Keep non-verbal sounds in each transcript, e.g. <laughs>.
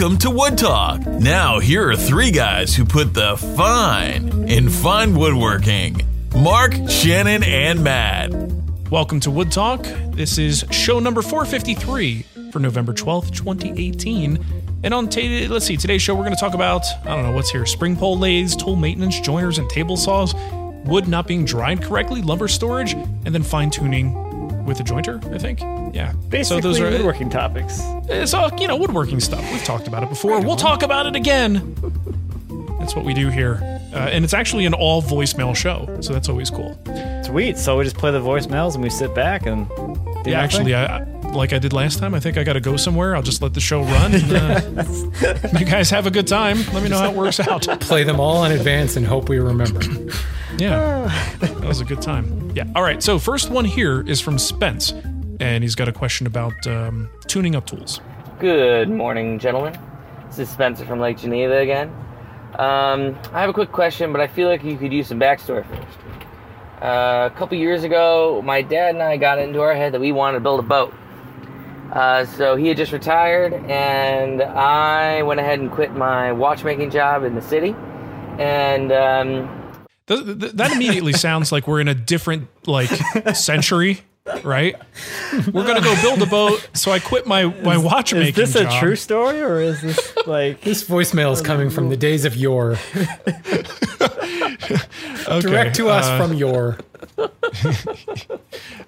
Welcome to Wood Talk. Now, here are three guys who put the fine in fine woodworking Mark, Shannon, and Matt. Welcome to Wood Talk. This is show number 453 for November 12th, 2018. And on t- let's see, today's show we're going to talk about I don't know what's here: spring pole lathes, tool maintenance, joiners, and table saws, wood not being dried correctly, lumber storage, and then fine tuning with a jointer. I think, yeah. Basically, so those are woodworking topics. It's all you know, woodworking stuff. We've talked about it before. We'll talk about it again. That's what we do here, uh, and it's actually an all voicemail show, so that's always cool. Sweet. So we just play the voicemails and we sit back and do Yeah, actually, I, I- like I did last time, I think I got to go somewhere. I'll just let the show run. And, uh, <laughs> you guys have a good time. Let me know how it works out. play them all in advance and hope we remember. <laughs> Yeah, that was a good time. Yeah. All right. So first one here is from Spence, and he's got a question about um, tuning up tools. Good morning, gentlemen. This is Spencer from Lake Geneva again. Um, I have a quick question, but I feel like you could use some backstory first. Uh, a couple years ago, my dad and I got into our head that we wanted to build a boat. Uh, so he had just retired, and I went ahead and quit my watchmaking job in the city. And um, Th- th- that immediately sounds like we're in a different like century, right? We're gonna go build a boat, so I quit my my watchmaking. Is this a job. true story or is this like <laughs> This voicemail is coming from the days of yore. <laughs> Okay, Direct to us uh, from yore. Uh,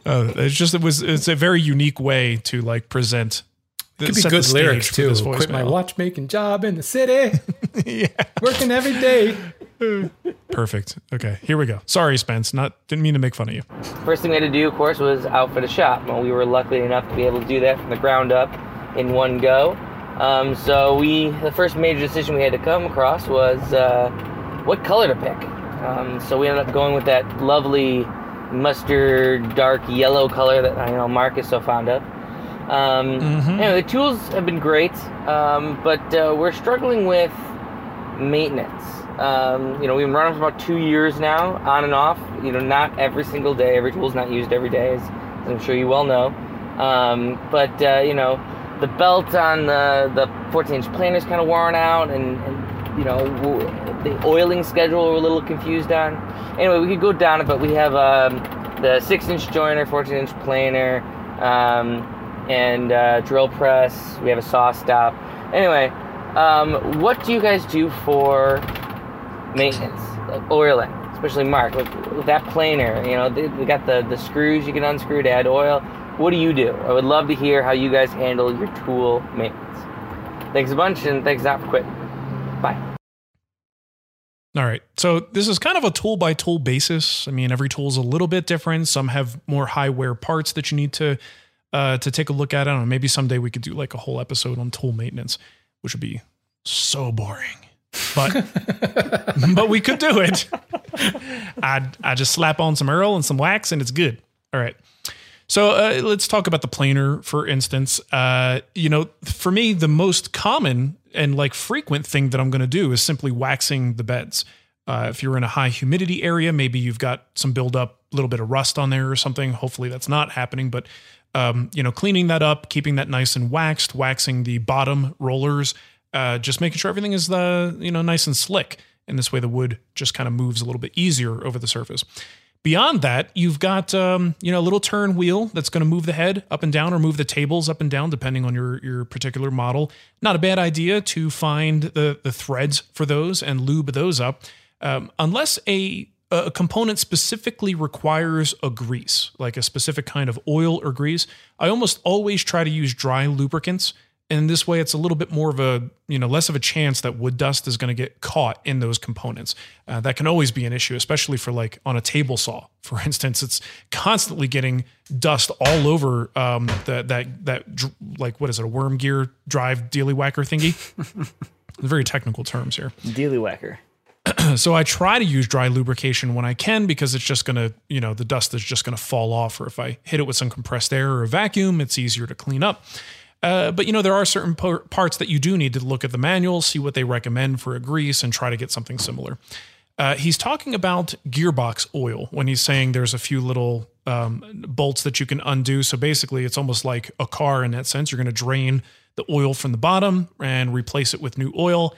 <laughs> it's just it was it's a very unique way to like present. Could be good lyrics too. Quit my watchmaking job in the city. yeah. Working every day. Perfect. Okay, here we go. Sorry, Spence. Not didn't mean to make fun of you. First thing we had to do, of course, was outfit a shop. Well, we were lucky enough to be able to do that from the ground up in one go. Um, so we, the first major decision we had to come across was uh, what color to pick. Um, so we ended up going with that lovely mustard dark yellow color that I know Mark is so fond of. Um, Anyway, the tools have been great, um, but uh, we're struggling with maintenance. Um, you know, we've been running for about two years now, on and off. You know, not every single day. Every tool's not used every day, as, as I'm sure you well know. Um, but uh, you know, the belt on the the 14-inch planer is kind of worn out, and, and you know, the oiling schedule we're a little confused on. Anyway, we could go down it, but we have um, the 6-inch joiner, 14-inch planer, um, and uh, drill press. We have a SawStop. Anyway, um, what do you guys do for maintenance, like oiling, especially Mark, with, with that planer? You know, they, they got the the screws you can unscrew to add oil. What do you do? I would love to hear how you guys handle your tool maintenance. Thanks a bunch, and thanks not for quitting. Bye. All right. So this is kind of a tool by tool basis. I mean, every tool is a little bit different. Some have more high wear parts that you need to uh, to take a look at. I don't know. Maybe someday we could do like a whole episode on tool maintenance, which would be so boring. But <laughs> but we could do it. I I just slap on some Earl and some wax and it's good. All right. So uh, let's talk about the planer, for instance. Uh, you know, for me, the most common and like frequent thing that I'm going to do is simply waxing the beds. Uh, if you're in a high humidity area, maybe you've got some buildup, a little bit of rust on there or something. Hopefully that's not happening, but um, you know, cleaning that up, keeping that nice and waxed, waxing the bottom rollers, uh, just making sure everything is the you know nice and slick. And this way, the wood just kind of moves a little bit easier over the surface. Beyond that, you've got um, you know a little turn wheel that's going to move the head up and down or move the tables up and down depending on your your particular model. Not a bad idea to find the the threads for those and lube those up, um, unless a a component specifically requires a grease, like a specific kind of oil or grease. I almost always try to use dry lubricants and this way it's a little bit more of a you know less of a chance that wood dust is going to get caught in those components uh, that can always be an issue especially for like on a table saw for <laughs> instance it's constantly getting dust all over um, that that that like what is it a worm gear drive dealy whacker thingy <laughs> very technical terms here Dealy whacker. <clears throat> so I try to use dry lubrication when I can because it's just going to, you know, the dust is just going to fall off. Or if I hit it with some compressed air or a vacuum, it's easier to clean up. Uh, but you know, there are certain par- parts that you do need to look at the manual, see what they recommend for a grease, and try to get something similar. Uh, he's talking about gearbox oil when he's saying there's a few little um, bolts that you can undo. So basically, it's almost like a car in that sense. You're going to drain the oil from the bottom and replace it with new oil.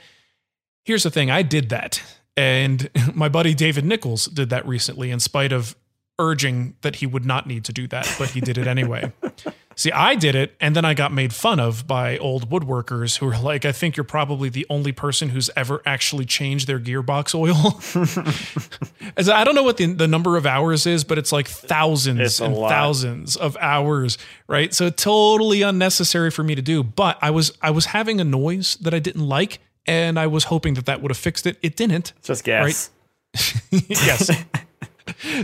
Here's the thing I did that. And <laughs> my buddy David Nichols did that recently, in spite of urging that he would not need to do that, but he did it anyway. <laughs> See, I did it, and then I got made fun of by old woodworkers who were like, I think you're probably the only person who's ever actually changed their gearbox oil. <laughs> As I don't know what the, the number of hours is, but it's like thousands It's and lot. thousands of hours, right? So totally unnecessary for me to do. But I was I was having a noise that I didn't like, and I was hoping that that would have fixed it. It didn't. Just gas. <laughs> yes.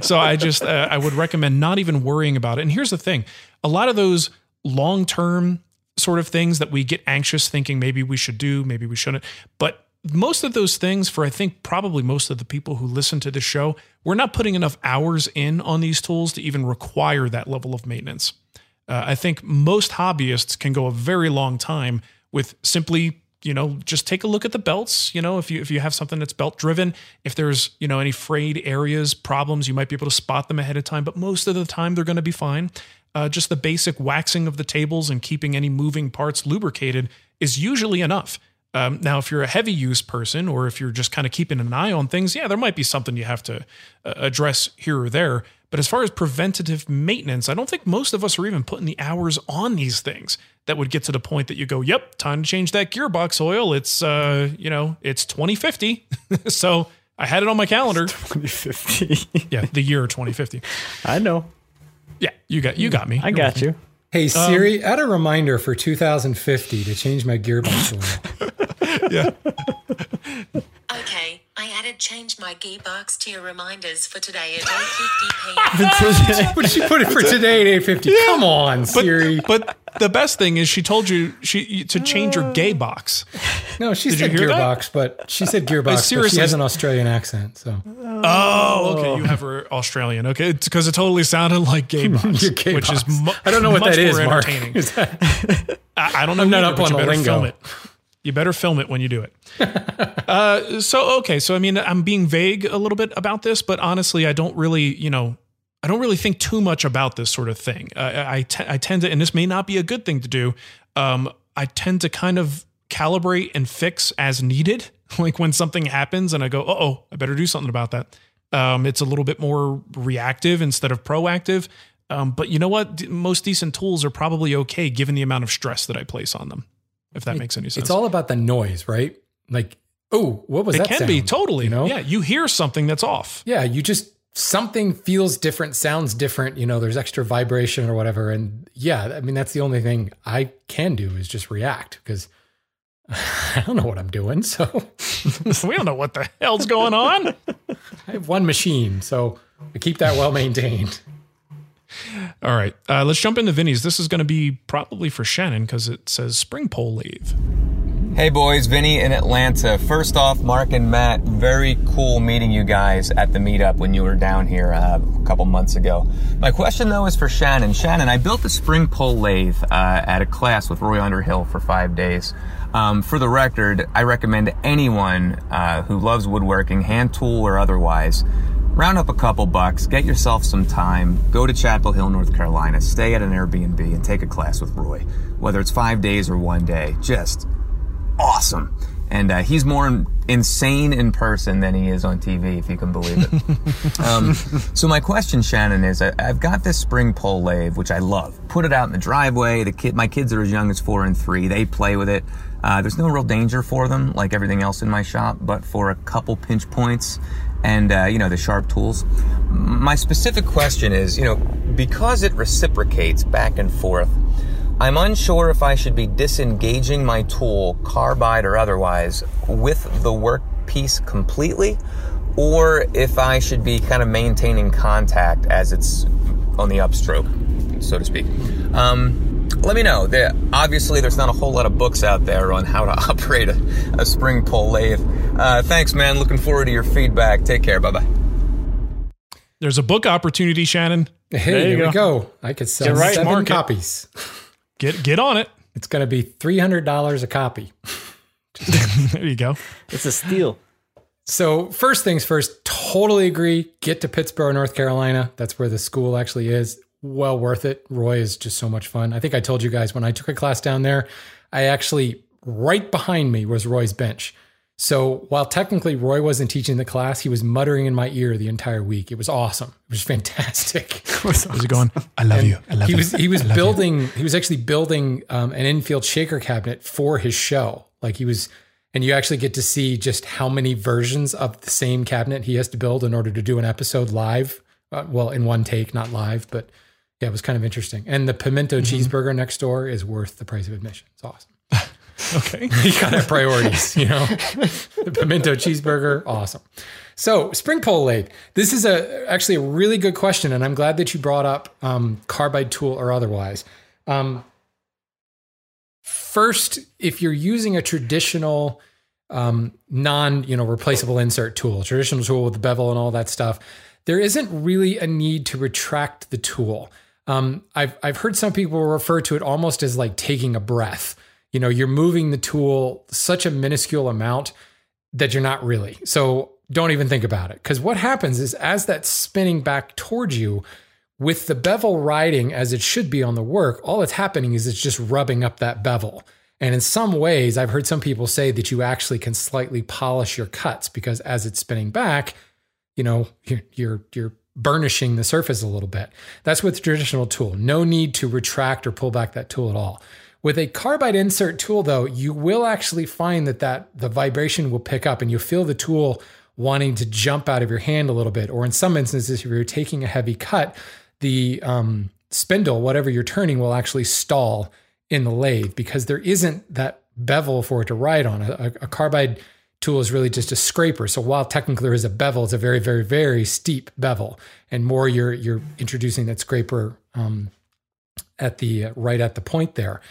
So I just uh, I would recommend not even worrying about it. And here's the thing: a lot of those long term sort of things that we get anxious thinking maybe we should do, maybe we shouldn't, but most of those things for I think probably most of the people who listen to the show, we're not putting enough hours in on these tools to even require that level of maintenance. Uh, I think most hobbyists can go a very long time with simply, you know, just take a look at the belts. You know, if you if you have something that's belt driven, if there's you know any frayed areas, problems, you might be able to spot them ahead of time. But most of the time, they're going to be fine. Uh, just the basic waxing of the tables and keeping any moving parts lubricated is usually enough. Um, now, if you're a heavy use person or if you're just kind of keeping an eye on things, yeah, there might be something you have to uh, address here or there. But as far as preventative maintenance, I don't think most of us are even putting the hours on these things that would get to the point that you go, "Yep, time to change that gearbox oil. It's uh, you know, it's 2050." <laughs> so I had it on my calendar. <laughs> 2050. Yeah, the year 2050. I know. Yeah, you got you got me. I got you. Hey Siri, add a reminder for 2050 to change my gearbox oil. <laughs> Yeah. Okay, I added change my gearbox to your reminders for today at 8.50 p.m. But she put it for today at 8:50. Come on, But, Siri. but the best thing is she told you she to change your gay box. no, she Did said gearbox, but she said gearbox. But she has an Australian accent, so Oh, okay. You have her Australian. Okay, it's because it totally sounded like gay <laughs> box, Your gay which is mu- I don't know what that is, Mark. entertaining. <laughs> Is that- I, I don't know. I'm not either, up on you better lingo. film it. You better film it when you do it. <laughs> uh, so okay, so I mean, I'm being vague a little bit about this, but honestly, I don't really, you know, I don't really think too much about this sort of thing. Uh, I I tend to, and this may not be a good thing to do. Um, I tend to kind of calibrate and fix as needed. <laughs> Like when something happens, and I go, "Oh, I better do something about that." Um, it's a little bit more reactive instead of proactive. Um, but you know what? Most decent tools are probably okay given the amount of stress that I place on them. If that makes any sense. it's all about the noise, right? Like, oh, what was It that? can be totally. You know? Yeah, you hear something that's off. Yeah, you just something feels different, sounds different. You know, there's extra vibration or whatever, and yeah, I mean that's the only thing I can do is just react because <laughs> I don't know what I'm doing. So <laughs> we don't know what the hell's going on. <laughs> I have one machine, so I keep that well maintained. All right, uh, let's jump into Vinny's. This is going to be probably for Shannon because it says spring pole lathe. Hey boys, Vinny in Atlanta. First off, Mark and Matt, very cool meeting you guys at the meetup when you were down here uh, a couple months ago. My question though is for Shannon. Shannon, I built a spring pole lathe uh, at a class with Roy Underhill for five days. Um, for the record, I recommend anyone uh, who loves woodworking, hand tool or otherwise, round up a couple bucks, get yourself some time, go to Chapel Hill, North Carolina, stay at an Airbnb and take a class with Roy. Whether it's five days or one day, just awesome. And uh, he's more insane in person than he is on TV, if you can believe it. <laughs> um, so my question, Shannon, is I, I've got this spring pole lathe, which I love. Put it out in the driveway. The kid, my kids are as young as four and three. They play with it. Uh, there's no real danger for them, like everything else in my shop, but for a couple pinch points and uh, you know the sharp tools. My specific question is, you know, because it reciprocates back and forth. I'm unsure if I should be disengaging my tool, carbide or otherwise, with the workpiece completely, or if I should be kind of maintaining contact as it's on the upstroke, so to speak. Um, let me know. There, obviously, there's not a whole lot of books out there on how to <laughs> operate a, a spring pole lathe. Uh, thanks, man. Looking forward to your feedback. Take care. Bye bye. There's a book opportunity, Shannon. Hey, There you here we go. I could sell Get right, seven market. copies. <laughs> Get get on it. It's going to be three hundred dollars a copy. <laughs> There you go. It's a steal. So first things first, totally agree. Get to Pittsboro, North Carolina. That's where the school actually is. well worth it. Roy is just so much fun. I think I told you guys when I took a class down there, I actually right behind me was Roy's bench. So while technically Roy wasn't teaching the class, he was muttering in my ear the entire week. It was awesome. It was fantastic. How's <laughs> it going? I love you. I love he you. was he was I love you. building he was actually building um, an infield shaker cabinet for his show like he was and you actually get to see just how many versions of the same cabinet he has to build in order to do an episode live uh, well in one take not live but yeah it was kind of interesting and the pimento Mm-hmm. cheeseburger next door is worth the price of admission it's awesome Okay. <laughs> you gotta have priorities, <laughs> you know. the pimento cheeseburger, awesome. So spring pole lathe. This is a actually a really good question, and I'm glad that you brought up um, carbide tool or otherwise. Um, first, if you're using a traditional um, non, you know, replaceable insert tool, traditional tool with the bevel and all that stuff, there isn't really a need to retract the tool. Um, I've I've heard some people refer to it almost as like taking a breath. You know, you're moving the tool such a minuscule amount that you're not really. So don't even think about it. Because what happens is as that's spinning back towards you, with the bevel riding as it should be on the work, all that's happening is it's just rubbing up that bevel. And in some ways, I've heard some people say that you actually can slightly polish your cuts because as it's spinning back, you know, you're you're, you're burnishing the surface a little bit. That's with the traditional tool. No need to retract or pull back that tool at all. With a carbide insert tool, though, you will actually find that, that the vibration will pick up and you'll feel the tool wanting to jump out of your hand a little bit. Or in some instances, if you're taking a heavy cut, the um, spindle, whatever you're turning, will actually stall in the lathe because there isn't that bevel for it to ride on. A, a carbide tool is really just a scraper. So while technically there is a bevel, it's a very, very, very steep bevel, and more you're you're introducing that scraper um, at the right at the point there.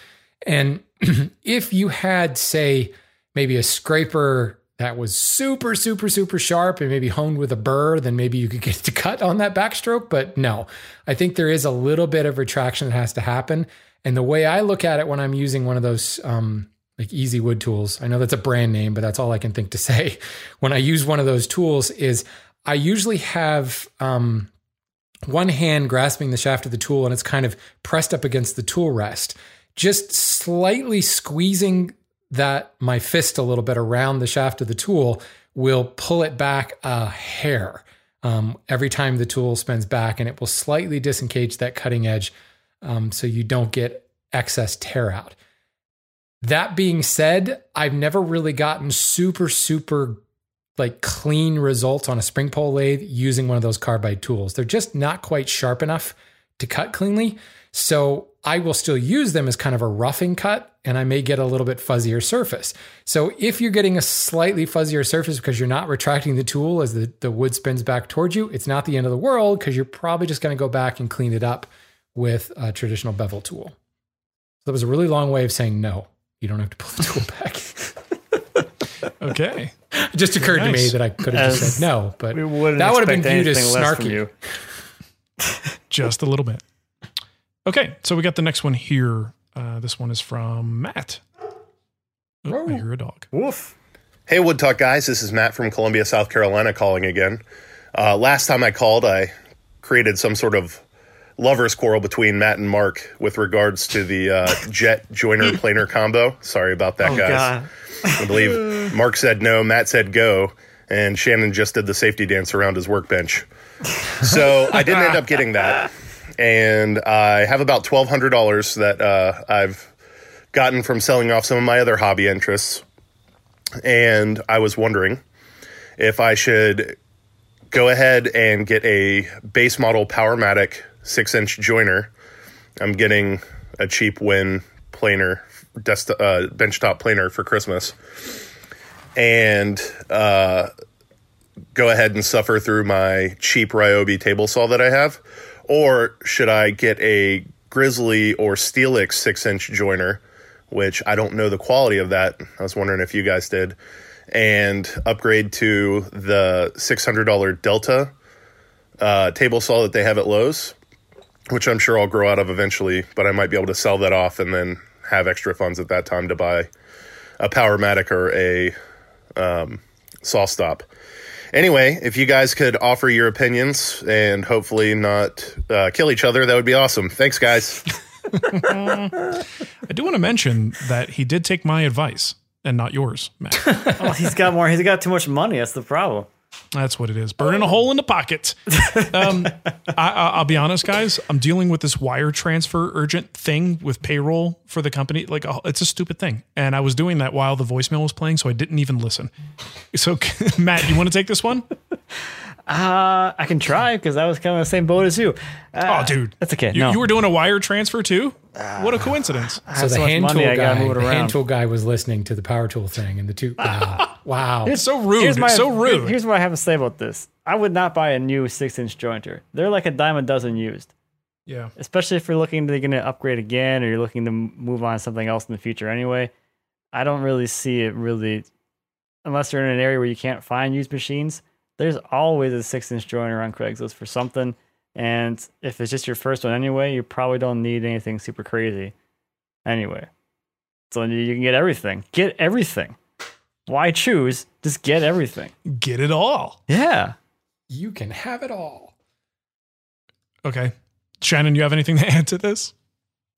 And <clears throat> if you had, say, maybe a scraper that was super, super, super sharp and maybe honed with a burr, then maybe you could <laughs> get to cut on that backstroke. But no, I think there is a little bit of retraction that has to happen. And the way I look at it when I'm using one of those um, like Easy Wood tools, I know that's a brand name, but that's all I can think to <laughs> say. When I use one of those tools, is I usually have um, one hand grasping the shaft of the tool and it's kind of pressed up against the tool rest, just slightly squeezing that my fist a little bit around the shaft of the tool will pull it back a hair um, every time the tool spins back, and it will slightly disengage that cutting edge um, so you don't get excess tear out. That being said, I've never really gotten super, super like clean results on a spring pole lathe using one of those carbide tools. They're just not quite sharp enough to cut cleanly. So I will still use them as kind of a roughing cut and I may get a little bit fuzzier surface. So if you're getting a slightly fuzzier surface because you're not retracting the tool as the, the wood spins back towards you, it's not the end of the world because you're probably just going to go back and clean it up with a traditional bevel tool. So that was a really long way of saying no. You don't have to pull the tool <laughs> back. Okay. It just occurred to me that I could have just said no, but We wouldn't that would have been viewed as anything less from snarky. you. Just a little bit. Okay. So we got the next one here. Uh, this one is from Matt. Oh, I hear a dog. Woof. Hey, Wood Talk guys, this is Matt from Columbia, South Carolina calling again. Uh, last time I called, I created some sort of lover's quarrel between Matt and Mark with regards to the uh, <laughs> Jet joiner planer combo. Sorry about that, Oh, guys. God. I believe <laughs> Mark said no, Matt said go, and Shannon just did the safety dance around his workbench. So I didn't end up getting that. And I have about $1,200 that uh, I've gotten from selling off some of my other hobby interests. And I was wondering if I should go ahead and get a base model Powermatic six inch joiner. I'm getting a cheap WEN planer, dest- uh, benchtop planer for Christmas. And uh, go ahead and suffer through my cheap Ryobi table saw that I have? Or should I get a Grizzly or Steelix six inch joiner, which I don't know the quality of that. I was wondering if you guys did. And upgrade to the $600 Delta uh, table saw that they have at Lowe's, which I'm sure I'll grow out of eventually, but I might be able to sell that off and then have extra funds at that time to buy a Powermatic or a um, SawStop. Anyway, if you guys could offer your opinions and hopefully not uh, kill each other, that would be awesome. Thanks, guys. <laughs> I do want to mention that he did take my advice and not yours, Matt. <laughs> Oh, he's got more. He's got too much money. That's the problem. That's what it is. Burning a hole in the pocket. <laughs> Um, I, I, I'll be honest, guys. I'm dealing with this wire transfer urgent thing with payroll for the company. Like, it's a stupid thing. And I was doing that while the voicemail was playing, so I didn't even listen. So, <laughs> Matt, you want to take this one? <laughs> Uh, I can try because I was kind of the same boat as you. Uh, oh, dude. that's okay. You, no. you were doing a wire transfer too? what a coincidence. I So the so hand tool money, guy, the hand tool guy was listening to the power tool thing, and the two. Wow, <laughs> wow. It's so rude. Here's my, so rude. Here's what I have to say about this. I would not buy a new six-inch jointer. They're like a dime a dozen used. yeah. especially if you're looking to going to upgrade again or you're looking to move on to something else in the future anyway i don't really see it really unless you're in an area where you can't find used machines there's always a six inch joiner on craigslist for something and if it's just your first one anyway you probably don't need anything super crazy anyway so you can get everything get everything why choose just get everything Get it all. yeah You can have it all. Okay. Shannon, you have anything to <laughs> add to this?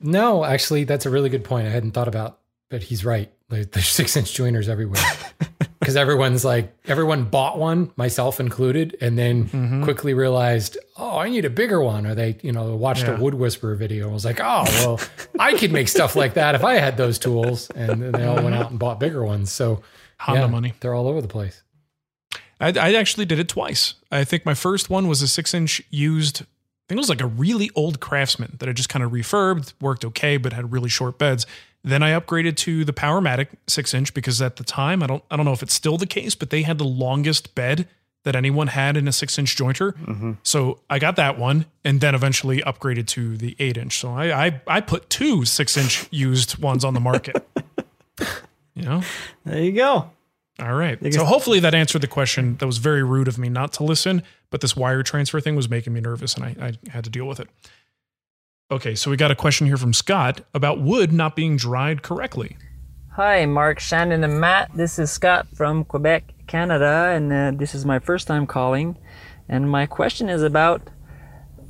No, actually, that's a really good point. I hadn't thought about, but he's right. There's six inch joiners everywhere. <laughs> Because everyone's like, everyone bought one, myself included, and then Mm-hmm. quickly realized, oh, I need a bigger one. Or they, you know, watched Yeah. a Wood Whisperer video and was like, oh, well, I could make stuff like that if I had those tools. And then they all went out and bought bigger ones. So, Honda yeah, money. They're all over the place. I, I actually did it twice. I think my first one was a six inch used, I think it was like a really old Craftsman that I just kind of refurbed, worked okay, but had really short beds. Then I upgraded to the Powermatic six inch because at the time, I don't, I don't know if it's still the case, but they had the longest bed that anyone had in a six inch jointer. Mm-hmm. So I got that one and then eventually upgraded to the eight inch. So I, I, I put two six inch used ones on the market. <laughs> you know? there you go All right. So hopefully that answered the question. That was very rude of me not to listen, but this wire transfer thing was making me nervous and I, I had to deal with it. Okay, so we got a question here from Scott about wood not being dried correctly. Hi, Mark, Shannon, and Matt. This is Scott from Quebec, Canada, and uh, this is my first time calling. And my question is about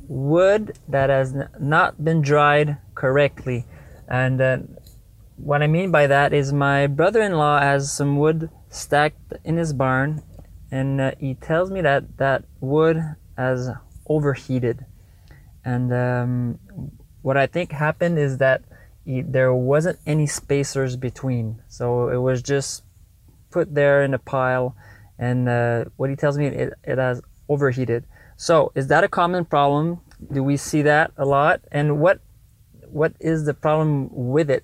wood that has not been dried correctly. And uh, what I mean by that is my brother in law has some wood stacked in his barn, and uh, he tells me that that wood has overheated. And um, what I think happened is that he, there wasn't any spacers between, so it was just put there in a pile. And uh, what he tells me, it, it has overheated. So is that a common problem? Do we see that a lot? And what what is the problem with it?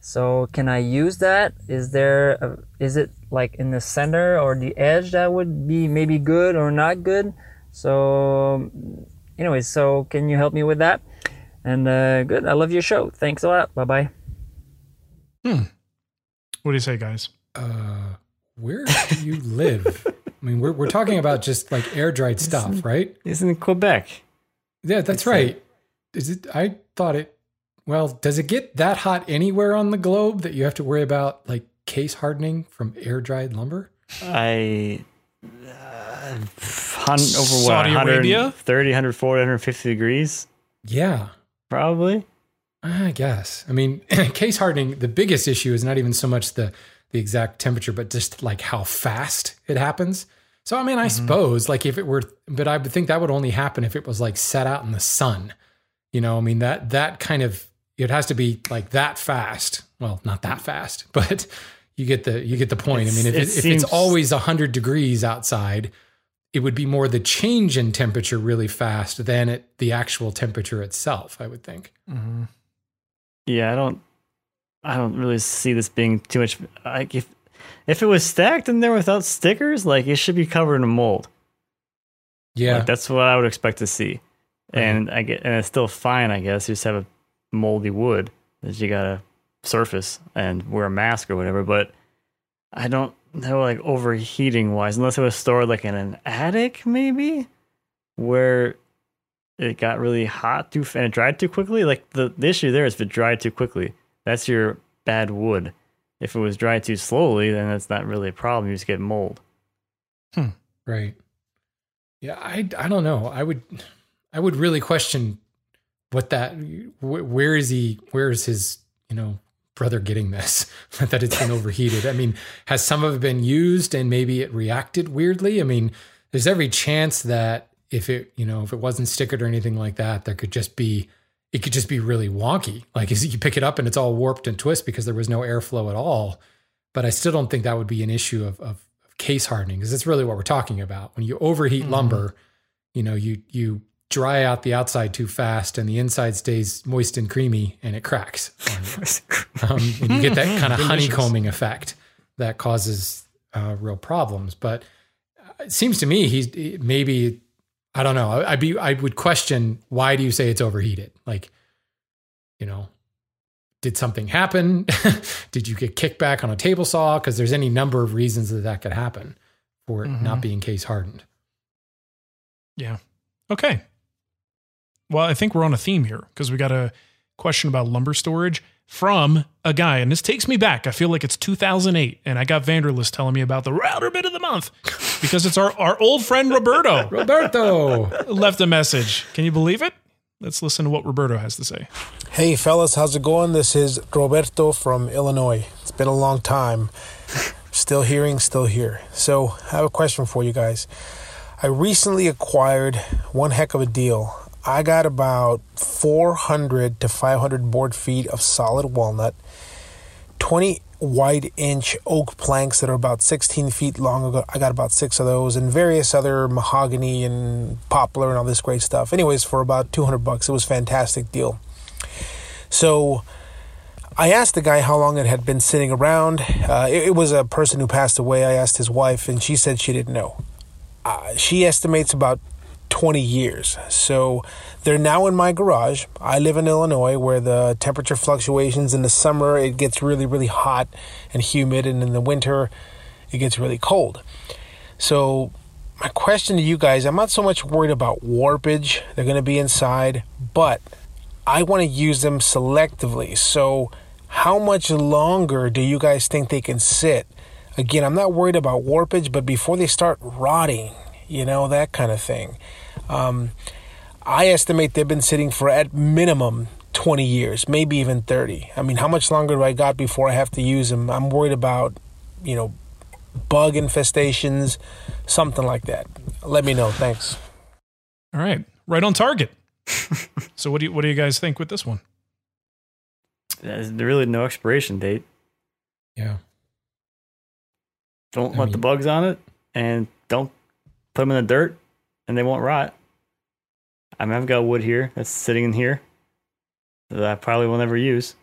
So can I use that? Is there a, is it like in the center or the edge that would be maybe good or not good? So anyways, so can you help me with that? And uh, good. I love your show. Thanks a lot. Bye bye. Hmm. What do you say, guys? Uh, where do you live? <laughs> I mean, we're, we're talking about just like air dried stuff, right? it's in quebec Yeah, that's right. Is it? I thought it. Well, does it get that hot anywhere on the globe that you have to worry about like case hardening from air dried lumber? I uh, hun- over what Saudi Arabia? 130, 140, 150 degrees Yeah, probably. I guess. I mean, <clears throat> case hardening. The biggest issue is not even so much the the exact temperature, but just like how fast it happens. So, I mean, I mm-hmm. suppose like if it were, but I would think that would only happen if it was like set out in the sun. You know, I mean that that kind of it has to be like that fast. Well, not that fast, <laughs> but you get the you get the point. I mean, if, It's- it, it if it's always hundred degrees outside, it would be more the change in temperature really fast than it the actual temperature itself. I would think. Mm-hmm. Yeah, I don't. I don't really see this being too much. Like if if it was stacked in there without stickers, like it should be covered in mold. Yeah, Like, that's what I would expect to see. And I get, and it's still fine, I guess. You just have a moldy wood that you gotta surface and wear a mask or whatever. But I don't know, like overheating wise, unless it was stored like in an attic, maybe, where it got really hot too and it dried too quickly. Like the, the issue there is if it dried too quickly, that's your bad wood. If it was dried too slowly, then that's not really a problem. You just get mold. Hmm. Right. Yeah, I I don't know. I would I would really question what that where is he where is his, you know, brother getting this <laughs> that it's been overheated. I mean, has some of it been used and maybe it reacted weirdly? I mean, there's every chance that if it, you know, if it wasn't stickered or anything like that, there could just be it could just be really wonky. Like is you pick it up and it's all warped and twist because there was no airflow at all. But I still don't think that would be an issue of, of, of case hardening because that's really what we're talking about. When you overheat Mhm. lumber, you know, you you dry out the outside too fast and the inside stays moist and creamy and it cracks. you. <laughs> um, and you get that kind of honeycombing effect that causes uh, real problems. But uh, it seems to me he's maybe I don't know. I- I'd be I would question why do you say it's overheated? Like, you know, did something happen? <laughs> did you get kicked back on a table saw? Because there's any number of reasons that that could happen for it not being case hardened. Yeah. Okay. Well, I think we're on a theme here because we got a question about lumber storage from a guy. And this takes me back. I feel like it's 2008. And I got Vanderlist telling me about the router bit of the month because it's our, our old friend Roberto <laughs> Roberto. left a message. Can you believe it? Let's listen to what Roberto has to say. Hey fellas, how's it going? This is Roberto from Illinois. It's been a long time. Still hearing, still here. So, I have a question for you guys. I recently acquired one heck of a deal. I got about 400 to 500 board feet of solid walnut, 20 wide inch oak planks that are about 16 feet long. I got about six of those, and various other mahogany and poplar and all this great stuff. Anyways, for about 200 bucks, it was a fantastic deal. So I asked the guy how long it had been sitting around. Uh, it, it was a person who passed away. I asked his wife, and she said she didn't know. Uh, she estimates about 20 years. So they're now in my garage. I live in Illinois where the temperature fluctuations in the summer it gets really really hot and humid and in the winter it gets really cold. So my question to you guys, I'm not so much worried about warpage. They're going to be inside, but I want to use them selectively. So, how much longer do you guys think they can sit? Again, I'm not worried about warpage, but before they start rotting, you know, that kind of thing. Um, I estimate they've been sitting for at minimum 20 years, maybe even 30. I mean, how much longer do I got before I have to use them? I'm worried about, you know, bug infestations, something like that. Let me know. Thanks. All right. Right on target. <laughs> so what do you what do you guys think with this one? There's really no expiration date. Yeah. Don't I let mean- the bugs on it, and don't put them in the dirt, and they won't rot. I mean, I've got wood here that's sitting in here that I probably will never use,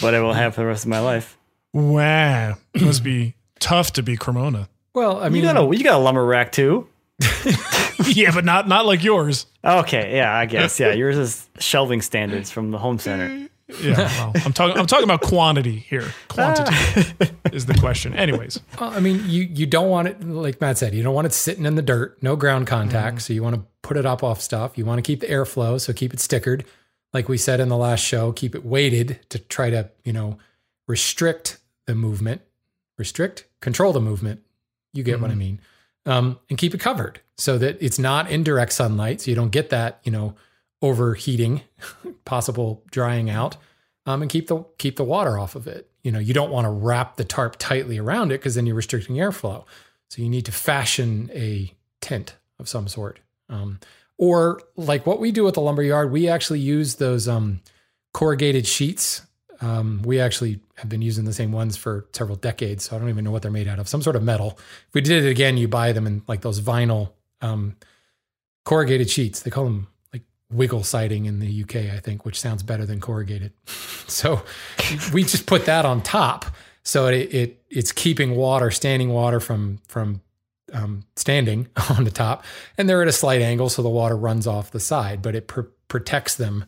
but I will have for the rest of my life. Wow. Must be tough to be Cremona. Well, I mean, you got a you got a lumber rack too. <laughs> yeah, but not not like yours. Okay, yeah, I guess yeah. Yours is shelving standards from the home center. Mm. Yeah, well, I'm talking I'm talking about quantity here. Quantity ah. is the question. Anyways, Well, I mean, you you don't want it like Matt said. You don't want it sitting in the dirt, no ground contact. Mm-hmm. So you want to put it up off stuff. You want to keep the airflow, so keep it stickered. Like we said in the last show, keep it weighted to try to you know restrict the movement, restrict, control the movement. You get what I mm-hmm. mean. Um, and keep it covered so that it's not in direct sunlight, so you don't get that you know overheating, <laughs> possible drying out um, and keep the keep the water off of it. You know, you don't want to wrap the tarp tightly around it because then you're restricting airflow. So you need to fashion a tent of some sort, um, or like what we do at the lumber yard. We actually use those um, corrugated sheets. Um, we actually have been using the same ones for several decades, so I don't even know what they're made out of. Some sort of metal. If we did it again, you buy them in like those vinyl um, corrugated sheets. They call them wiggle siding in the UK, I think, which sounds better than corrugated. <laughs> so we just put that on top, so it, it it's keeping water, standing water from from um, standing <laughs> on the top, and they're at a slight angle, so the water runs off the side, but it pr- protects them.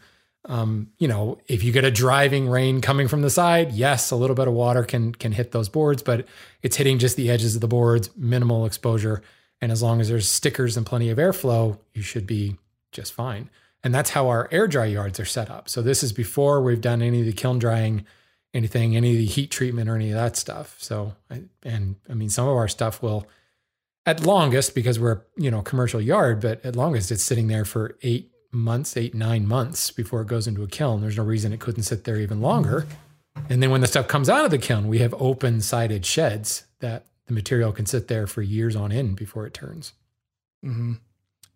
Um, you know, if you get a driving rain coming from the side, yes, a little bit of water can can hit those boards, but it's hitting just the edges of the boards, minimal exposure, and as long as there's stickers and plenty of airflow, you should be just fine. And that's how our air dry yards are set up. So this is before we've done any of the kiln drying, anything, any of the heat treatment or any of that stuff. So, and I mean, some of our stuff will at longest because we're you know commercial yard, but at longest it's sitting there for eight months, eight nine months before it goes into a kiln. There's no reason it couldn't sit there even longer. And then when the stuff comes out of the kiln, we have open sided sheds that the material can sit there for years on end before it turns. hmm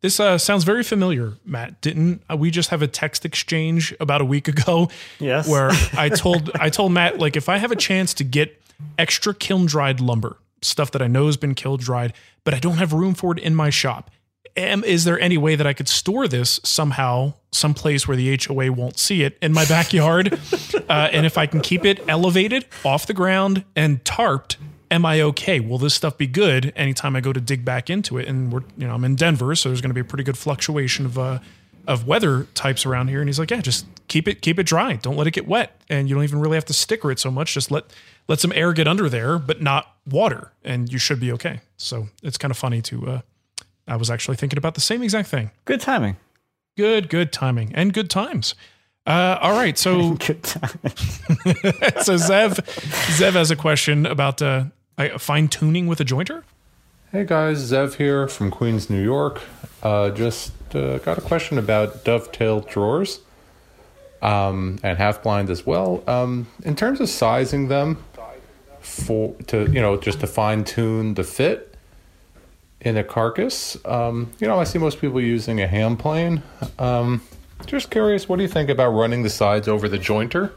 This uh, sounds very familiar, Matt. Didn't uh, we just have a text exchange about a week ago? Yes. Where <laughs> I told I told Matt like if I have a chance to get extra kiln dried lumber, stuff that I know has been kiln dried, but I don't have room for it in my shop. Am, is there any way that I could store this somehow, someplace where the HOA won't see it in my backyard? <laughs> uh, and if I can keep it elevated off the ground and tarped, am I okay? Will this stuff be good anytime I go to dig back into it? And we're, you know, I'm in Denver, so there's going to be a pretty good fluctuation of uh, of weather types around here. And he's like, yeah, just keep it keep it dry. Don't let it get wet, and you don't even really have to sticker it so much. Just let let some air get under there, but not water, and you should be okay. So it's kind of funny to. Uh, I was actually thinking about the same exact thing. Good timing. Good, good timing and good times. Uh, all right, so <laughs> Good timing. <laughs> so Zev Zev has a question about uh, fine tuning with a jointer. Hey guys, Zev here from Queens, New York. Uh, just uh, got a question about dovetail drawers um, and half blind as well. Um, in terms of sizing them for to you know just to fine tune the fit in a carcass, um, you know I see most people using a hand plane. Um, just curious, what do you think about running the sides over the jointer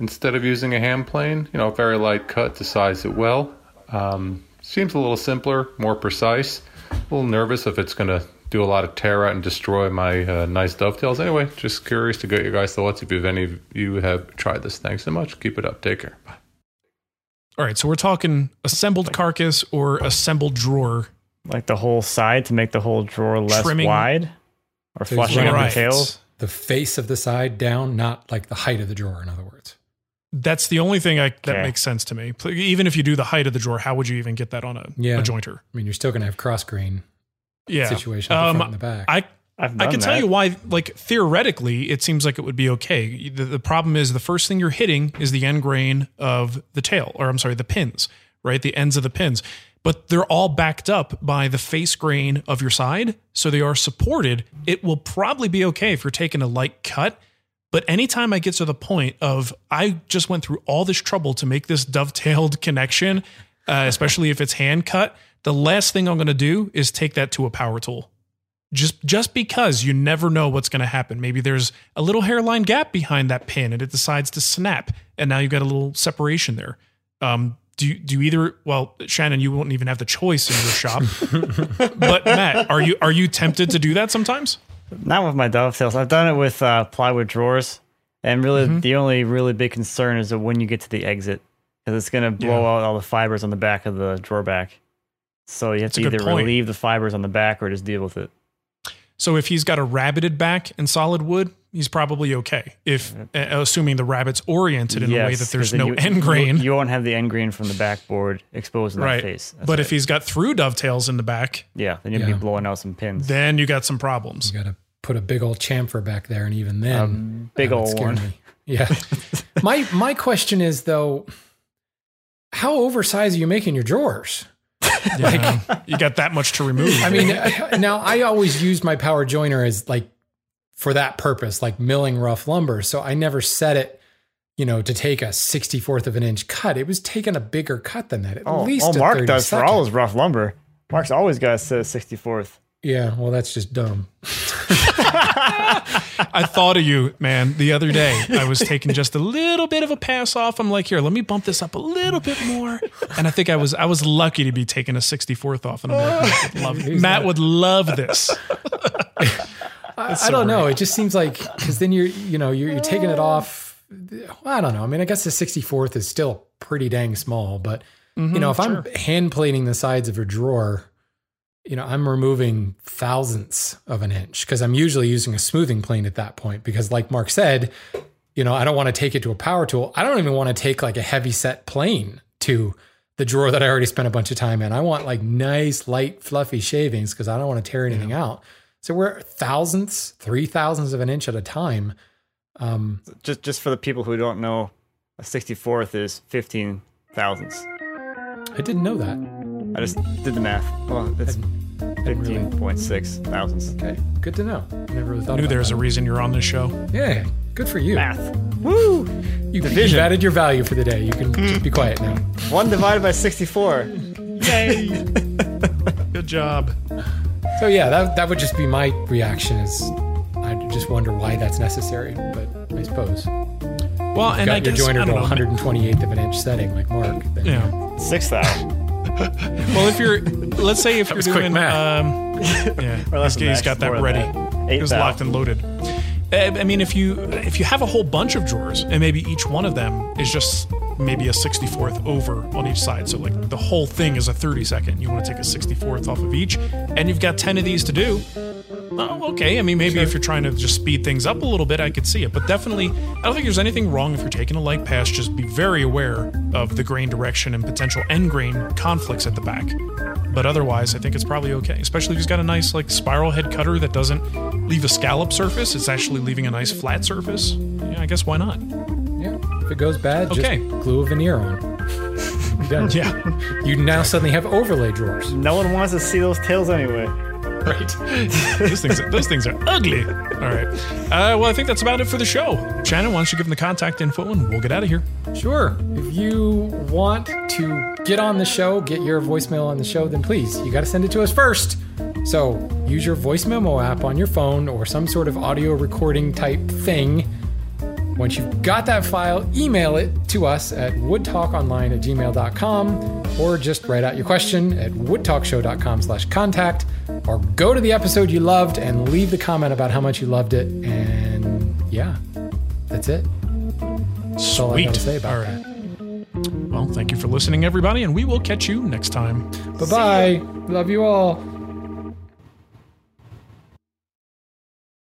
instead of using a hand plane? You know, a very light cut to size it well. Um, seems a little simpler, more precise. A little nervous if it's going to do a lot of tear out and destroy my uh, nice dovetails. Anyway, just curious to get your guys' thoughts if any of you have tried this. Thanks so much. Keep it up. Take care. Bye. All right, so we're talking assembled carcass or assembled drawer. Like the whole side to make the whole drawer less Trimming. wide or So he's flushing out the tails. The face of the side down, not like the height of the drawer, in other words. That's the only thing I, that Okay. makes sense to me. Pl- Even if you do the height of the drawer, how would you even get that on a, Yeah. a jointer? I mean, you're still going to have cross grain Yeah. situation at the Um, front and the back. I I've I done can tell that. you why, like theoretically, it seems like it would be okay. The, the problem is the first thing you're hitting is the end grain of the tail, or I'm sorry, the pins, right? The ends of the pins. But they're all backed up by the face grain of your side. So they are supported. It will probably be okay if you're taking a light cut. But anytime I get to the point of I just went through all this trouble to make this dovetailed connection, uh, especially if it's hand cut, the last thing I'm going to do is take that to a power tool just just because you never know what's going to happen. Maybe there's a little hairline gap behind that pin and it decides to snap, and now you've got a little separation there. Um, do you, do you either? Well, Shannon, you won't even have the choice in your shop. <laughs> but Matt, are you are you tempted to do that sometimes? Not with my dovetails. I've done it with uh, plywood drawers, and really Mm-hmm. the only really big concern is that when you get to the exit, because it's going to blow Yeah. out all the fibers on the back of the drawer back. So you have That's to either relieve the fibers on the back or just deal with it. So if he's got a rabbited back and solid wood, he's probably okay. If uh, assuming the rabbit's oriented in a way that there's no you- end grain, You, won't have the end grain from the backboard exposed in right? that face. That's but right. if he's got through dovetails in the back, yeah, then you'll Yeah. be blowing out some pins. then you got some problems. you got to put a big old chamfer back there, and even then, Um, big old scare one. me. Yeah. <laughs> my my question is though, how oversized are you making your drawers? <laughs> Yeah, you got that much to remove. I mean, <laughs> now I always used my power joiner as like for that purpose, like milling rough lumber. So I never set it, you know, to take a 64th of an inch cut. It was taking a bigger cut than that. At Oh, least oh a Mark does for all his rough lumber. Mark's always got a 64th. Yeah, well, that's just dumb. I thought of you, man, the other day. I was taking just a little bit of a pass off. I'm like, here, let me bump this up a little bit more. And I think I was I was lucky to be taking a 64th off. And <laughs> I'm like, Matt would love, Matt would love this. <laughs> I, so I don't know. It just seems like because then you're, you know, you're, you're taking it off. Well, I don't know. I mean, I guess the 64th is still pretty dang small, but you mm-hmm, know, if I'm hand plating the sides of a drawer, you know, I'm removing thousandths of an inch because I'm usually using a smoothing plane at that point. Because, like Mark said, you know, I don't want to take it to a power tool. I don't even want to take like a heavy set plane to the drawer that I already spent a bunch of time in. I want like nice, light, fluffy shavings because I don't want to tear anything out. So we're thousandths, three thousandths of an inch at a time. Um, Just just for the people who don't know, a 64th is 15 thousandths. I didn't know that. I just did the math. Oh, well, it's fifteen point six thousandths. Okay, good to know. Never really thought Knew about there's that. a reason you're on this show. Yeah, good for you. Math. Woo! You, Division. you've added your value for the day. You can just be quiet now. <laughs> One divided by sixty-four. Yay! <laughs> Good job. So yeah, that that would just be my reaction. Is I just wonder why that's necessary. But I suppose Well, you've and got I your guess joiner I to don't know. 128th of an inch setting like Mark. Then Yeah. Six thousand. Well, if you're, let's say if you're was doing, math. um, <laughs> yeah, Or less this than guy's that, got that more than ready. that. It was locked and loaded. Uh, I mean, if you if you have a whole bunch of drawers and maybe each one of them is just maybe a 64th over on each side, so like the whole thing is a 30 second. You want to take a 64th off of each, and you've got 10 of these to do. Oh, okay. I mean, maybe if you're trying to just speed things up a little bit, I could see it. But definitely, I don't think there's anything wrong if you're taking a light pass. Just be very aware of the grain direction and potential end grain conflicts at the back. But otherwise, I think it's probably okay. Especially if he's got a nice like spiral head cutter that doesn't leave a scallop surface. It's actually leaving a nice flat surface. Yeah, I guess why not? yeah, if it goes bad, Okay. just glue a veneer on. <laughs> Done. Yeah, You now suddenly have overlay drawers. No one wants to see those tails anyway. <laughs> Right. those things those things are ugly. All right. Uh, well, I think that's about it for the show. Shannon, why don't you give them the contact info and we'll get out of here. Sure. If you want to get on the show, get your voicemail on the show, then please, you got to send it to us first. So use your voice memo app on your phone or some sort of audio recording type thing. Once you've got that file, email it to us at woodtalkonline at gmail.com or just write out your question at woodtalkshow.com slash contact or go to the episode you loved and leave the comment about how much you loved it. And yeah, that's it. That's all I got to Sweet. say about All right. that. Well, thank you for listening, everybody, and we will catch you next time. Bye bye. Love you all.